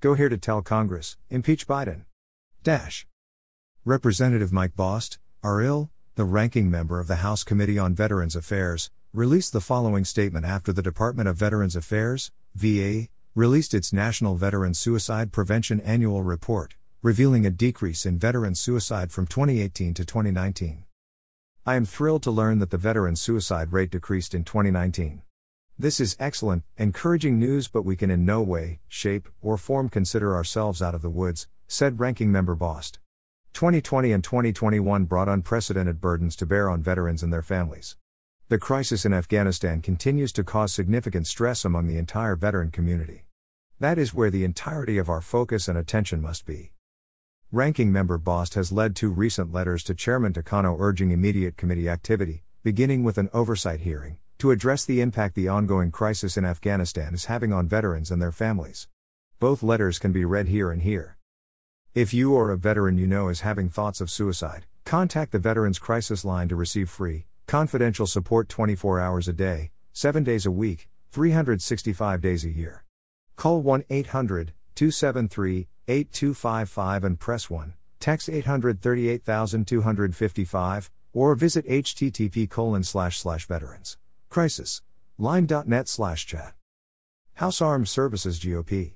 Go here to tell Congress, impeach Biden. Dash. Representative Mike Bost, RIL, the ranking member of the House Committee on Veterans Affairs, released the following statement after the Department of Veterans Affairs, VA, released its National Veteran Suicide Prevention Annual Report, revealing a decrease in veteran suicide from 2018 to 2019. I am thrilled to learn that the veteran suicide rate decreased in 2019. This is excellent, encouraging news, but we can in no way, shape, or form consider ourselves out of the woods, said Ranking Member Bost. 2020 and 2021 brought unprecedented burdens to bear on veterans and their families. The crisis in Afghanistan continues to cause significant stress among the entire veteran community. That is where the entirety of our focus and attention must be. Ranking Member Bost has led two recent letters to Chairman Takano urging immediate committee activity, beginning with an oversight hearing, to address the impact the ongoing crisis in Afghanistan is having on veterans and their families. Both letters can be read here and here. If you or a veteran you know is having thoughts of suicide, contact the Veterans Crisis Line to receive free, confidential support 24 hours a day, 7 days a week, 365 days a year. Call 1 800 273 8255 and press 1, text 838255, or visit http colon slash slash veterans crisis line.net slash chat. House Armed Services GOP.